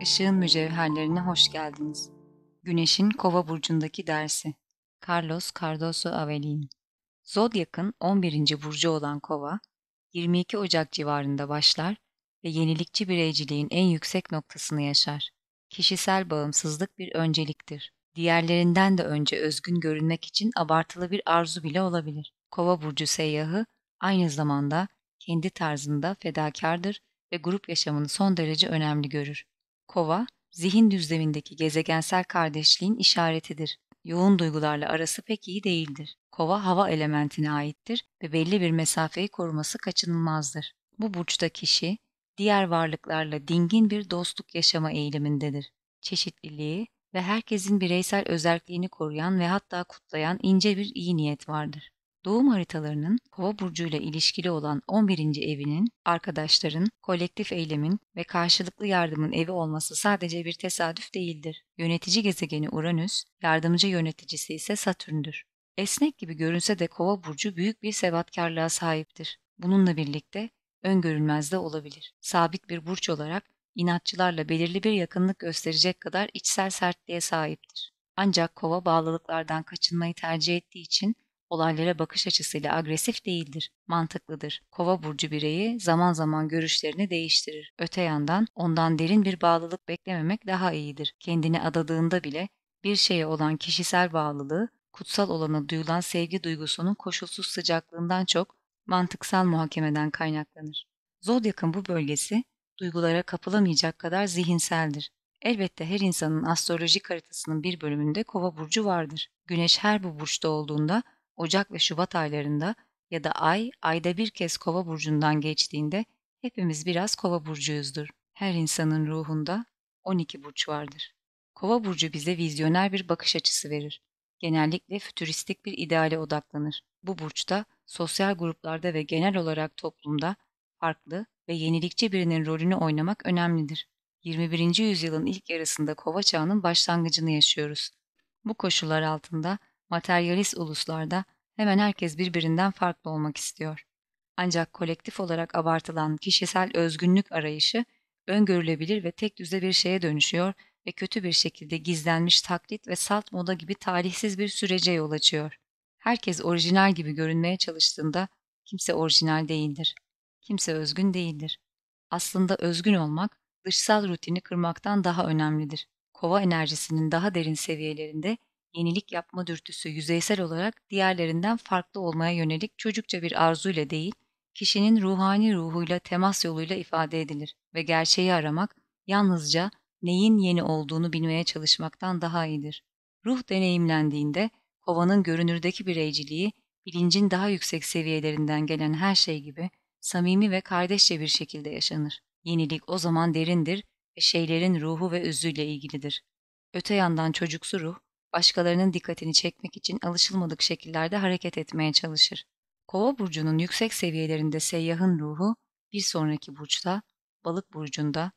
Işığın mücevherlerine hoş geldiniz. Güneşin Kova burcundaki dersi. Carlos Cardoso Avelin. Zodyak'ın 11. burcu olan Kova, 22 Ocak civarında başlar ve yenilikçi bireyciliğin en yüksek noktasını yaşar. Kişisel bağımsızlık bir önceliktir. Diğerlerinden de önce özgün görünmek için abartılı bir arzu bile olabilir. Kova burcu seyyahı aynı zamanda kendi tarzında fedakardır ve grup yaşamını son derece önemli görür. Kova, zihin düzlemindeki gezegensel kardeşliğin işaretidir. Yoğun duygularla arası pek iyi değildir. Kova hava elementine aittir ve belli bir mesafeyi koruması kaçınılmazdır. Bu burçta kişi, diğer varlıklarla dingin bir dostluk yaşama eğilimindedir. Çeşitliliği ve herkesin bireysel özelliğini koruyan ve hatta kutlayan ince bir iyi niyet vardır. Doğum haritalarının Kova burcuyla ilişkili olan 11. evinin arkadaşların, kolektif eylemin ve karşılıklı yardımın evi olması sadece bir tesadüf değildir. Yönetici gezegeni Uranüs, yardımcı yöneticisi ise Satürn'dür. Esnek gibi görünse de Kova burcu büyük bir sebatkarlığa sahiptir. Bununla birlikte öngörülmez de olabilir. Sabit bir burç olarak inatçılarla belirli bir yakınlık gösterecek kadar içsel sertliğe sahiptir. Ancak Kova bağlılıklardan kaçınmayı tercih ettiği için olaylara bakış açısıyla agresif değildir, mantıklıdır. Kova burcu bireyi zaman zaman görüşlerini değiştirir. Öte yandan ondan derin bir bağlılık beklememek daha iyidir. Kendini adadığında bile bir şeye olan kişisel bağlılığı, kutsal olana duyulan sevgi duygusunun koşulsuz sıcaklığından çok mantıksal muhakemeden kaynaklanır. Zodyak'ın bu bölgesi duygulara kapılamayacak kadar zihinseldir. Elbette her insanın astrolojik haritasının bir bölümünde kova burcu vardır. Güneş her bu burçta olduğunda Ocak ve Şubat aylarında ya da ay ayda bir kez kova burcundan geçtiğinde hepimiz biraz kova burcuyuzdur. Her insanın ruhunda 12 burç vardır. Kova burcu bize vizyoner bir bakış açısı verir. Genellikle fütüristik bir ideale odaklanır. Bu burçta sosyal gruplarda ve genel olarak toplumda farklı ve yenilikçi birinin rolünü oynamak önemlidir. 21. yüzyılın ilk yarısında kova çağının başlangıcını yaşıyoruz. Bu koşullar altında materyalist uluslarda hemen herkes birbirinden farklı olmak istiyor. Ancak kolektif olarak abartılan kişisel özgünlük arayışı öngörülebilir ve tek düze bir şeye dönüşüyor ve kötü bir şekilde gizlenmiş taklit ve salt moda gibi talihsiz bir sürece yol açıyor. Herkes orijinal gibi görünmeye çalıştığında kimse orijinal değildir. Kimse özgün değildir. Aslında özgün olmak dışsal rutini kırmaktan daha önemlidir. Kova enerjisinin daha derin seviyelerinde yenilik yapma dürtüsü yüzeysel olarak diğerlerinden farklı olmaya yönelik çocukça bir arzuyla değil, kişinin ruhani ruhuyla temas yoluyla ifade edilir ve gerçeği aramak yalnızca neyin yeni olduğunu bilmeye çalışmaktan daha iyidir. Ruh deneyimlendiğinde kovanın görünürdeki bireyciliği bilincin daha yüksek seviyelerinden gelen her şey gibi samimi ve kardeşçe bir şekilde yaşanır. Yenilik o zaman derindir ve şeylerin ruhu ve özüyle ilgilidir. Öte yandan çocuksu ruh, başkalarının dikkatini çekmek için alışılmadık şekillerde hareket etmeye çalışır. Kova burcunun yüksek seviyelerinde seyyahın ruhu bir sonraki burçta, balık burcunda,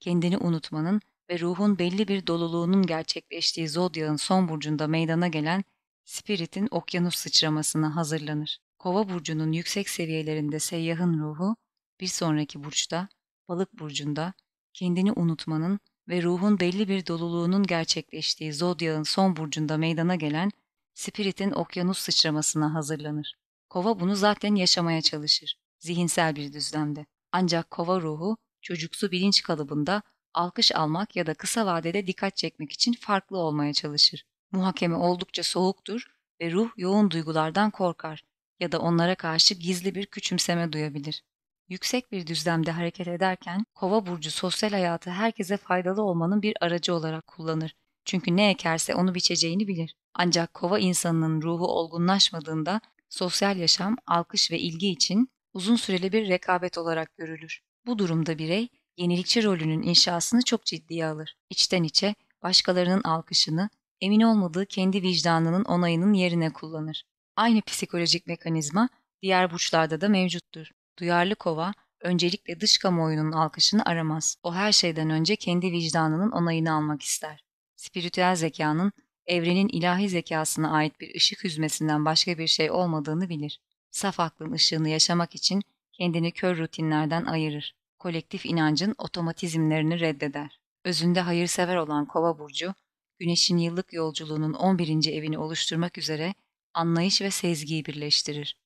kendini unutmanın ve ruhun belli bir doluluğunun gerçekleştiği zodyağın son burcunda meydana gelen spiritin okyanus sıçramasına hazırlanır. Kova burcunun yüksek seviyelerinde seyyahın ruhu bir sonraki burçta, balık burcunda, kendini unutmanın ve ruhun belli bir doluluğunun gerçekleştiği zodyağın son burcunda meydana gelen spiritin okyanus sıçramasına hazırlanır. Kova bunu zaten yaşamaya çalışır, zihinsel bir düzlemde. Ancak kova ruhu çocuksu bilinç kalıbında alkış almak ya da kısa vadede dikkat çekmek için farklı olmaya çalışır. Muhakeme oldukça soğuktur ve ruh yoğun duygulardan korkar ya da onlara karşı gizli bir küçümseme duyabilir. Yüksek bir düzlemde hareket ederken kova burcu sosyal hayatı herkese faydalı olmanın bir aracı olarak kullanır. Çünkü ne ekerse onu biçeceğini bilir. Ancak kova insanının ruhu olgunlaşmadığında sosyal yaşam, alkış ve ilgi için uzun süreli bir rekabet olarak görülür. Bu durumda birey yenilikçi rolünün inşasını çok ciddiye alır. İçten içe başkalarının alkışını, emin olmadığı kendi vicdanının onayının yerine kullanır. Aynı psikolojik mekanizma diğer burçlarda da mevcuttur. Duyarlı kova öncelikle dış kamuoyunun alkışını aramaz. O her şeyden önce kendi vicdanının onayını almak ister. Spiritüel zekanın evrenin ilahi zekasına ait bir ışık hüzmesinden başka bir şey olmadığını bilir. Saf aklın ışığını yaşamak için kendini kör rutinlerden ayırır. Kolektif inancın otomatizmlerini reddeder. Özünde hayırsever olan Kova burcu, Güneş'in yıllık yolculuğunun 11. evini oluşturmak üzere anlayış ve sezgiyi birleştirir.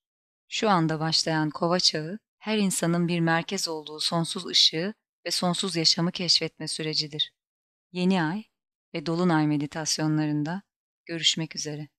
Şu anda başlayan Kova çağı, her insanın bir merkez olduğu sonsuz ışığı ve sonsuz yaşamı keşfetme sürecidir. Yeni ay ve dolunay meditasyonlarında görüşmek üzere.